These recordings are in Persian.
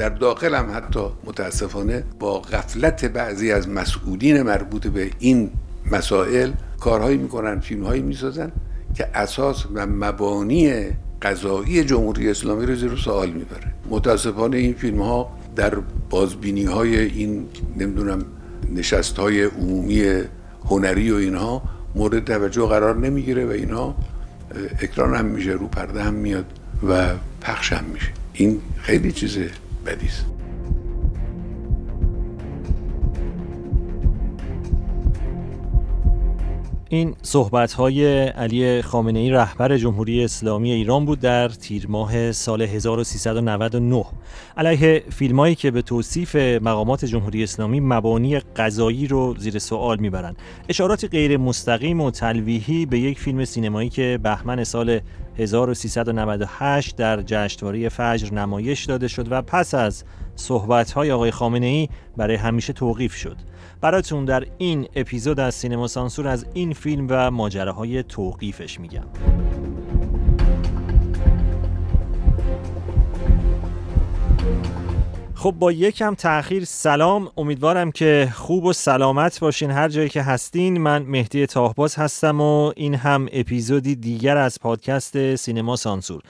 در داخل هم حتی متاسفانه با غفلت بعضی از مسئولین مربوط به این مسائل کارهایی می‌کنن فیلمهایی می‌سازن که اساس و مبانی قضایی جمهوری اسلامی رو زیر سوال می‌بره. متاسفانه این فیلم ها در بازبینی های این نمی‌دونم نشست های عمومی هنری و اینها مورد توجه قرار نمی‌گیره و اینها اکران هم میشه رو پرده هم میاد و پخش هم میشه. این خیلی چیز Ladies. این صحبت های علی خامنه ای رهبر جمهوری اسلامی ایران بود در تیر ماه سال 1399 علیه فیلمایی که به توصیف مقامات جمهوری اسلامی مبانی قضایی رو زیر سوال می‌برند. اشارات غیر مستقیم و تلویحی به یک فیلم سینمایی که بهمن سال 1398 در جشنواره فجر نمایش داده شد و پس از صحبت های آقای خامنه ای برای همیشه توقیف شد. براتون در این اپیزود از سینما سانسور از این فیلم و ماجراهای توقیفش میگم. خب با یکم تاخیر سلام. امیدوارم که خوب و سلامت باشین هر جایی که هستین. من مهدی تاهباز هستم و این هم اپیزودی دیگر از پادکست سینما سانسور.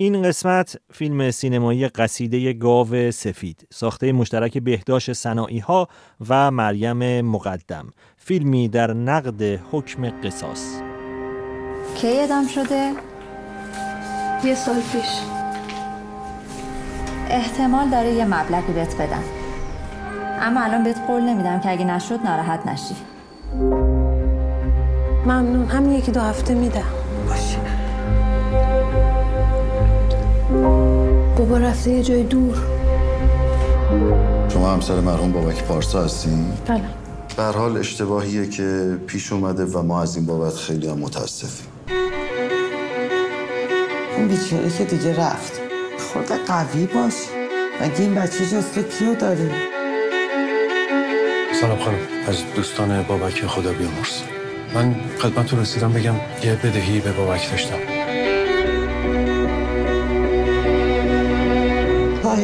این قسمت فیلم سینمایی قصیده گاو سفید ساخته مشترک بهداشت سنایی ها و مریم مقدم. فیلمی در نقد حکم قصاص. کی ادام شده؟ یه سال پیش. احتمال داره یه مبلغی بهت بدم. اما الان بهت قول نمیدم که اگه نشد ناراحت نشی. ممنون. هم یکی دو هفته میدم. باشه. بابا رفته یه جای دور. شما همسر مرحوم بابک پارسا هستین؟ بله. به حال اشتباهیه که پیش اومده و ما از این بابت خیلی هم متاسفیم. اون بیچاره که دیگه رفت. خود قوی باش. مگه این بچه جز تو کیو داره؟ سلام خانم. از دوستان بابک خدا بیامرز من خدمتتون رسیدم بگم یه بدهی به بابک داشتم.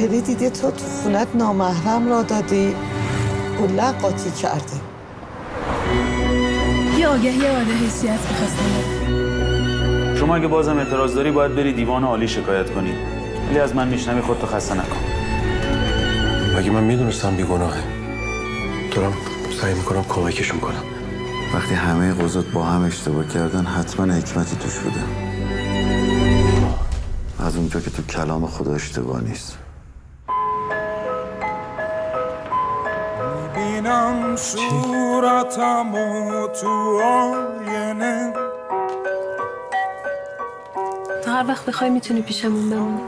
طاهری دیده تو تو خونت نامحرم را دادی. کلا قاطی کرده. یه آگهی آده حیثیت می‌خواستم. شما اگه بازم اعتراض داری باید بری دیوان عالی شکایت کنی. ولی از من میشنوی خودتو خسته نکن. مگه من می‌دونستم بیگناهه؟ دارم سعی می‌کنم کمکشون کنم. وقتی همه قضات با هم اشتباه کردن حتما حکمتی توش بوده. از اونجا که تو کلام خدا اشتباه نیست. صورتم و تو آینه. تا هر وقت بخوای می‌تونی پیشمون بمونی.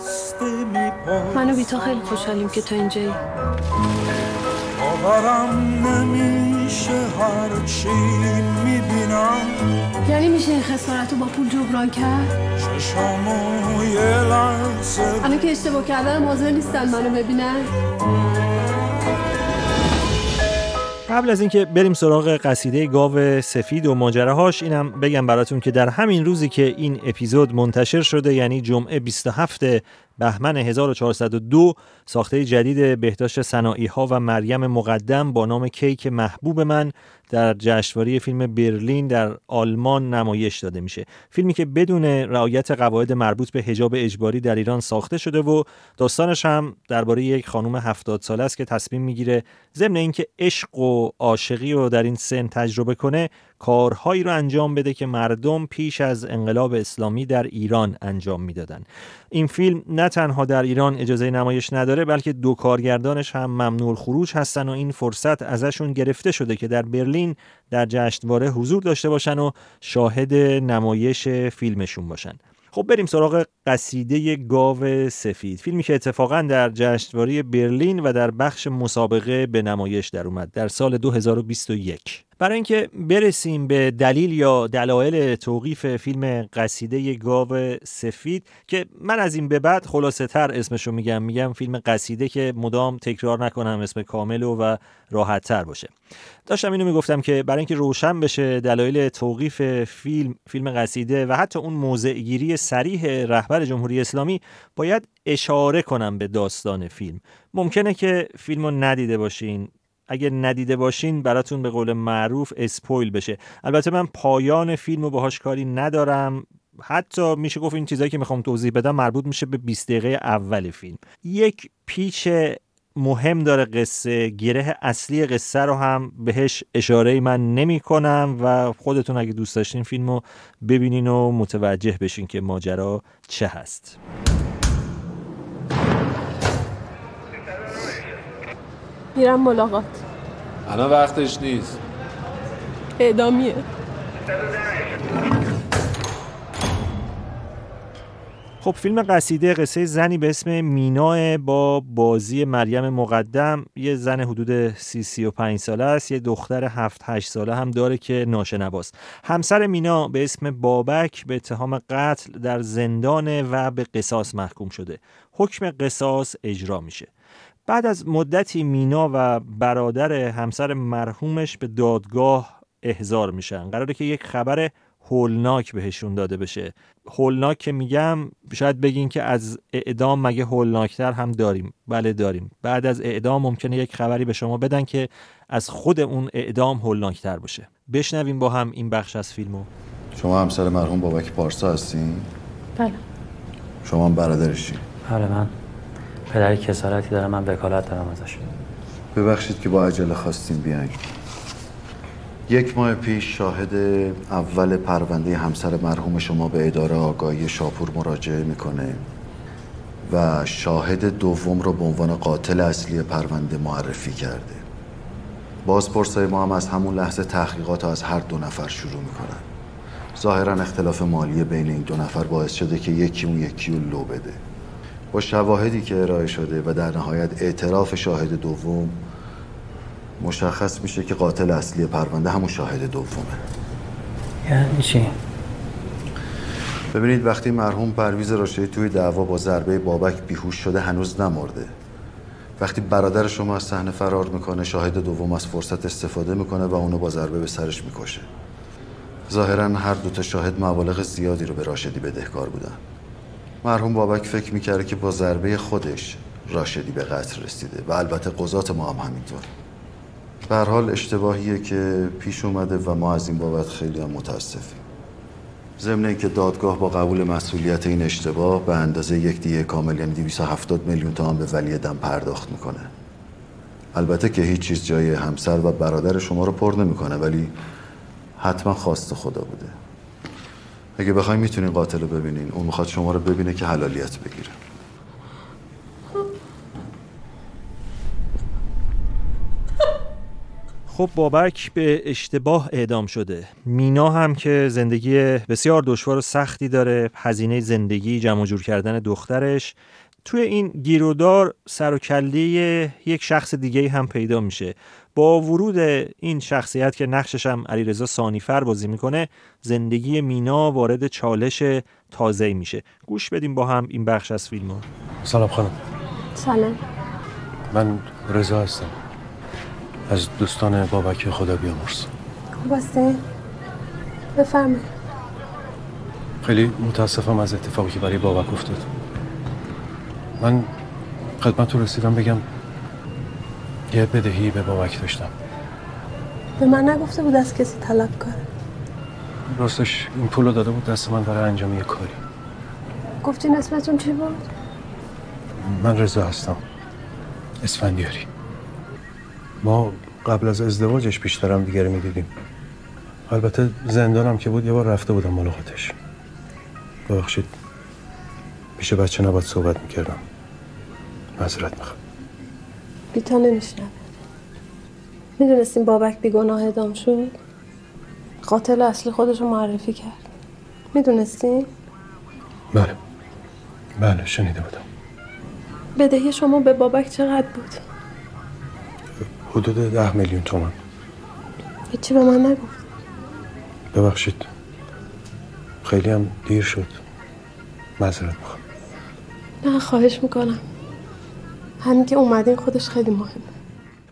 منو بیتا خیلی خوشحالیم که تو اینجایی. باورم نمیشه هر چی می‌بینم. یعنی میشه این خسارت رو با پول جبران کرد؟ چشامو یه لحظه الان که اشتباه کردن حاضر نیستن منو ببینن. قبل از اینکه بریم سراغ قصیده گاو سفید و ماجراهاش اینم بگم براتون که در همین روزی که این اپیزود منتشر شده یعنی جمعه 27 بهمن 1402 ساخته جدید بهداشت سنایی ها و مریم مقدم با نام کیک محبوب من در جشنواره فیلم برلین در آلمان نمایش داده میشه. فیلمی که بدون رعایت قواعد مربوط به حجاب اجباری در ایران ساخته شده و داستانش هم درباره یک خانم هفتاد ساله است که تصمیم می‌گیره ضمن اینکه عشق و عاشقی رو در این سن تجربه کنه کارهایی رو انجام بده که مردم پیش از انقلاب اسلامی در ایران انجام می‌دادن. این فیلم نه تنها در ایران اجازه نمایش نداره بلکه دو کارگردانش هم ممنوع خروج هستن و این فرصت ازشون گرفته شده که در برلین در جشنواره حضور داشته باشن و شاهد نمایش فیلمشون باشن. خب بریم سراغ قصیده گاو سفید. فیلمی که اتفاقا در جشنواره برلین و در بخش مسابقه به نمایش در اومد در سال 2021 برای اینکه برسیم به دلیل یا دلایل توقیف فیلم قصیده گاو سفید که من از این به بعد خلاصه تر اسمشو میگم میگم فیلم قصیده که مدام تکرار نکنم اسم کامل و, و راحت تر باشه. داشتم اینو می‌گفتم که برای اینکه روشن بشه دلایل توقیف فیلم فیلم قصیده و حتی اون موضع گیری سریح رهبر کشور جمهوری اسلامی باید اشاره کنم به داستان فیلم. ممکنه که فیلم رو ندیده باشین. اگر ندیده باشین براتون به قول معروف اسپویل بشه. البته من پایان فیلم رو باهاش کاری ندارم. حتی میشه گفت این چیزایی که می‌خوام توضیح بدم مربوط میشه به 20 دقیقه اول فیلم. یک پیچ مهم داره قصه گره اصلی قصه رو هم بهش اشاره من نمی کنم و خودتون اگه دوست داشتین فیلم رو ببینین و متوجه بشین که ماجرا چه هست. میرم ملاقات. الان وقتش نیست. اعدامیه. خب فیلم قصیده قصه زنی به اسم مینا با بازی مریم مقدم. یه زن حدود سی سی و پنج ساله است. یه دختر هفت هشت ساله هم داره که ناشنواست. همسر مینا به اسم بابک به اتهام قتل در زندان و به قصاص محکوم شده. حکم قصاص اجرا میشه. بعد از مدتی مینا و برادر همسر مرحومش به دادگاه احضار میشن. قراره که یک خبر هولناک بهشون داده بشه. هولناک که میگم شاید بگین که از اعدام مگه هولناکتر هم داریم؟ بله داریم. بعد از اعدام ممکنه یک خبری به شما بدن که از خود اون اعدام هولناکتر باشه. بشنویم با هم این بخش از فیلمو. شما همسر مرحوم بابک پارسا هستین؟ بله. شما هم برادرشی؟ بله من. پدری کسارتی دارم من وکالت دارم ازش. ببخشید که با عجله خواستیم بیاین یک ماه پیش شاهد اول پرونده همسر مرحوم شما به اداره آگاهی شاپور مراجعه می‌کنه و شاهد دوم رو به عنوان قاتل اصلی پرونده معرفی کرده. بازپرسای ما هم از همون لحظه تحقیقات از هر دو نفر شروع می‌کنن. ظاهرا اختلاف مالی بین این دو نفر باعث شده که یکی اون یکی رو لو بده. با شواهدی که ارائه شده و در نهایت اعتراف شاهد دوم مشخص میشه که قاتل اصلی پرونده همون شاهد دومه. یعنی چی؟ ببینید وقتی مرحوم پرویز راشدی توی دعوا با ضربه بابک بیهوش شده هنوز نمرده. وقتی برادر شما از صحنه فرار می‌کنه شاهد دوم از فرصت استفاده می‌کنه و اونو با ضربه به سرش می‌کشه. ظاهرا هر دوتا شاهد مبالغ زیادی رو به راشدی بدهکار بودن. مرحوم بابک فکر می‌کرده که با ضربه خودش راشدی به قتل رسیده و البته قضات ما هم همینطور. به حال اشتباهیه که پیش اومده و ما از این بابت خیلی هم متاسفیم. ضمن اینکه دادگاه با قبول مسئولیت این اشتباه به اندازه یک دیه کامل یعنی 270 میلیون تومان به ولی دم پرداخت می‌کنه. البته که هیچ چیز جای همسر و برادر شما رو پر نمی‌کنه ولی حتما خواست خدا بوده. اگه بخوایم می‌تونین قاتل رو ببینین. اون می‌خواد شما رو ببینه که حلالیت بگیره. خب بابک به اشتباه اعدام شده. مینا هم که زندگی بسیار دشوار و سختی داره هزینه زندگی جمع جور کردن دخترش. توی این گیرودار سر و کله یک شخص دیگه هم پیدا میشه. با ورود این شخصیت که نقشش هم علیرضا سانیفر بازی می‌کنه زندگی مینا وارد چالش تازه میشه. گوش بدیم با هم این بخش از فیلم ها. سلام خانم. سلام. من رضا هستم. از دوستان بابک خدا بیامرز. خوب هستی؟ بفرمایید. خیلی متاسفم از اتفاقی که برای بابک افتاد. من خدمت رو رسیدم بگم یه بدهی به بابک داشتم. به من نگفته بود از کسی طلب کنه راستش این پول رو داده بود دست من برای انجام یه کاری. گفتین اسمتون چی بود؟ من رضا هستم. اسفندیاری. ما قبل از ازدواجش بیشترم دیگه رو می‌دیدیم. البته زندانم که بود یه بار رفته بودم ملاقاتش. ببخشید. پیش بچه نباید صحبت می‌کردم. معذرت می‌خوام. بیتا نمیشنوه. می‌دونستیم بابک بیگناه ادام شد؟ قاتل اصلی خودش رو معرفی کرد. می‌دونستیم؟ بله. بله شنیده بودم. بدهی شما به بابک چقدر بود؟ حدود ده میلیون تومن هیچی به من نگفت. ببخشید. خیلی هم دیر شد. معذرت می‌خوام. نه خواهش می‌کنم. همین که اومدین خودش خیلی مهمه.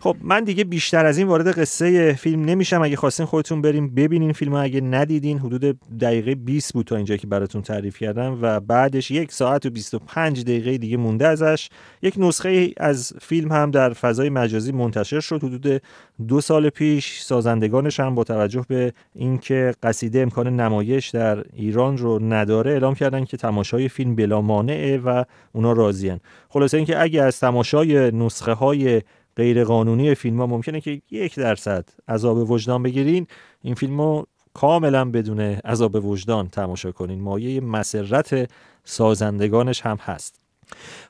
خب من دیگه بیشتر از این وارد قصه فیلم نمیشم. اگه خواستین خودتون بریم ببینین فیلم اگه ندیدین حدود دقیقه 20 بود تا اینجا که براتون تعریف کردم و بعدش یک ساعت و 25 دقیقه دیگه مونده ازش. یک نسخه از فیلم هم در فضای مجازی منتشر شد. حدود دو سال پیش سازندگانش هم با توجه به اینکه قصیده امکان نمایش در ایران رو نداره اعلام کردن که تماشای فیلم بلا مانعه و اونا راضیان خلاصه اینکه اگه از تماشای نسخه های غیر قانونی فیلم ها ممکنه که یک درصد عذاب وجدان بگیرین. این فیلم رو کاملا بدون عذاب وجدان تماشا کنین. مایه مسرت سازندگانش هم هست.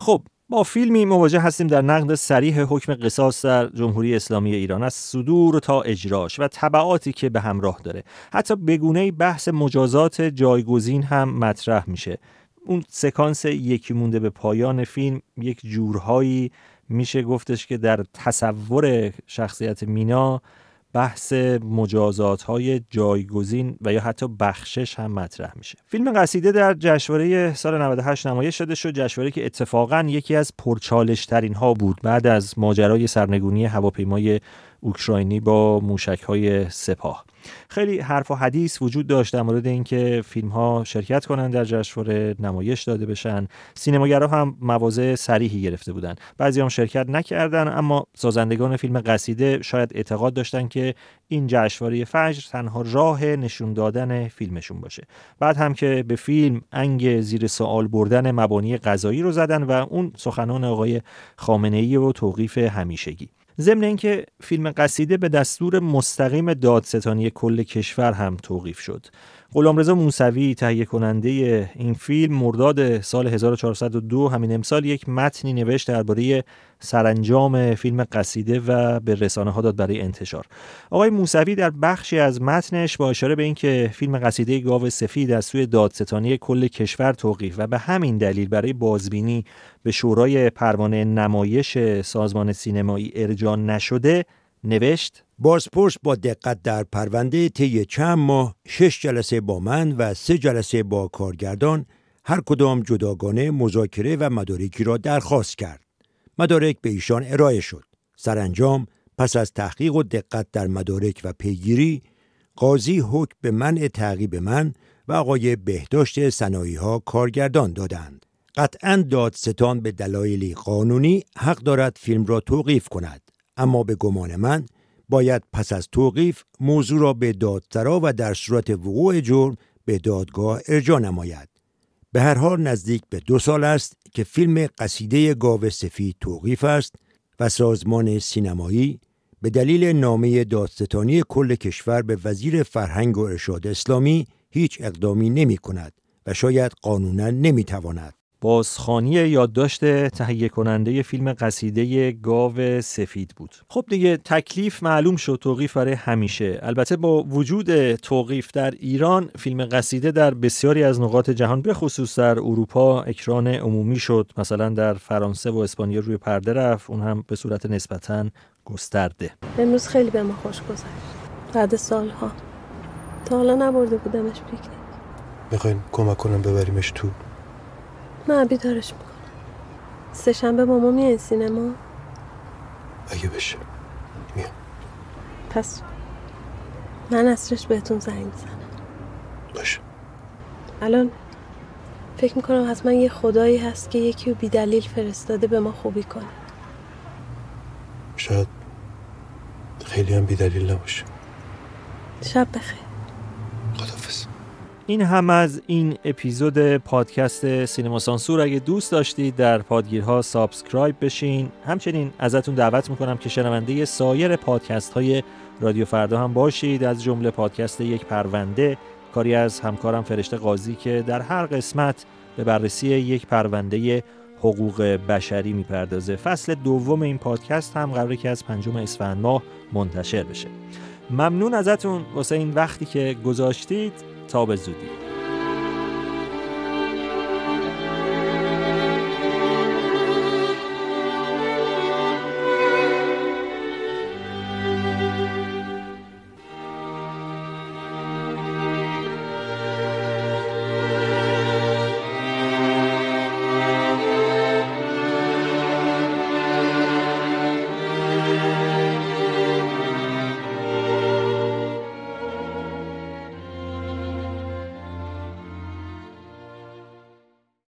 خب با فیلمی مواجه هستیم در نقد سریح حکم قصاص در جمهوری اسلامی ایران. از صدور تا اجراش و طبعاتی که به همراه داره. حتی بگونه بحث مجازات جایگزین هم مطرح میشه. اون سکانس یکی مونده به پایان فیلم یک جورهایی میشه گفتش که در تصور شخصیت مینا بحث مجازات های جایگزین و یا حتی بخشش هم مطرح میشه. فیلم قصیده در جشنواره سال 98 نمایش شده شد جشنواره که اتفاقا یکی از پرچالش ترین ها بود. بعد از ماجرای سرنگونی هواپیمای اوکراینی با موشک های سپاه. خیلی حرف و حدیث وجود داشت در مورد اینکه فیلم ها شرکت کنند در جشنواره نمایش داده بشن. سینماگرا هم مواضع صریحی گرفته بودند بعضی هم شرکت نکردن اما سازندگان فیلم قصیده شاید اعتقاد داشتن که این جشنواره فجر تنها راه نشون دادن فیلمشون باشه. بعد هم که به فیلم انگ زیر سوال بردن مبانی غذایی رو زدن و اون سخنان آقای خامنه ای و توقیف همیشگی. ضمن اینکه فیلم قصیده به دستور مستقیم دادستانی کل کشور هم توقیف شد. غلامرضا موسوی تهیه کننده این فیلم مرداد سال 1402 همین امسال یک متنی نوشت درباره سرانجام فیلم قصیده و به رسانه ها داد برای انتشار. آقای موسوی در بخشی از متنش با اشاره به اینکه فیلم قصیده گاو سفید از سوی دادستانی کل کشور توقیف و به همین دلیل برای بازبینی به شورای پروانه نمایش سازمان سینمایی ارجاع نشده نوشت بازپرس با دقت در پرونده طی چند ماه شش جلسه با من و سه جلسه با کارگردان هر کدام جداگانه مذاکره و مدارکی را درخواست کرد. مدارک به ایشان ارائه شد. سرانجام پس از تحقیق و دقت در مدارک و پیگیری قاضی حکم به منع تعقیب من و آقای بهداشت سنایی ها کارگردان دادند. قطعا دادستان به دلایلی قانونی حق دارد فیلم را توقیف کند. اما به گمان من باید پس از توقیف موضوع را به دادسرا و در صورت وقوع جرم به دادگاه ارجا نماید. به هر حال نزدیک به دو سال است که فیلم قصیده گاو سفید توقیف است و سازمان سینمایی به دلیل نامه دادستانی کل کشور به وزیر فرهنگ و ارشاد اسلامی هیچ اقدامی نمی کند و شاید قانونا نمی تواند. بازخانی یادداشت تهیه کننده فیلم قصیده گاو سفید بود. خب دیگه تکلیف معلوم شد توقیف برای همیشه. البته با وجود توقیف در ایران فیلم قصیده در بسیاری از نقاط جهان به خصوص در اروپا اکران عمومی شد. مثلا در فرانسه و اسپانیا روی پرده رفت اون هم به صورت نسبتا گسترده. امروز خیلی به ما خوش گذشت. بعد سالها. تا حالا نبرده بودمش پیکنیک. می‌خواین کمک کنم ببریمش تو؟ نه بیدارش می‌کنم. سه شنبه با ما میای سینما؟ اگه بشه. میام. پس من اصرش بهتون زنگ می‌زنم. باشه. الان فکر می‌کنم حتما یه خدایی هست که یکی رو بیدلیل فرستاده به ما خوبی کنه. شاید خیلی هم بیدلیل نباشه. شب بخیر. این هم از این اپیزود پادکست سینما سانسور. اگه دوست داشتید در پادگیرها subscribe بشین. همچنین ازتون دعوت می‌کنم که شنونده سایر پادکست های رادیو فردا هم باشید. از جمله پادکست یک پرونده کاری از همکارم فرشته قاضی که در هر قسمت به بررسی یک پرونده حقوق بشری می‌پردازه. فصل دوم این پادکست هم قراره که از پنجم اسفند ماه منتشر بشه. ممنون ازتون. واسه این وقتی که گذاشتید تا به زودی.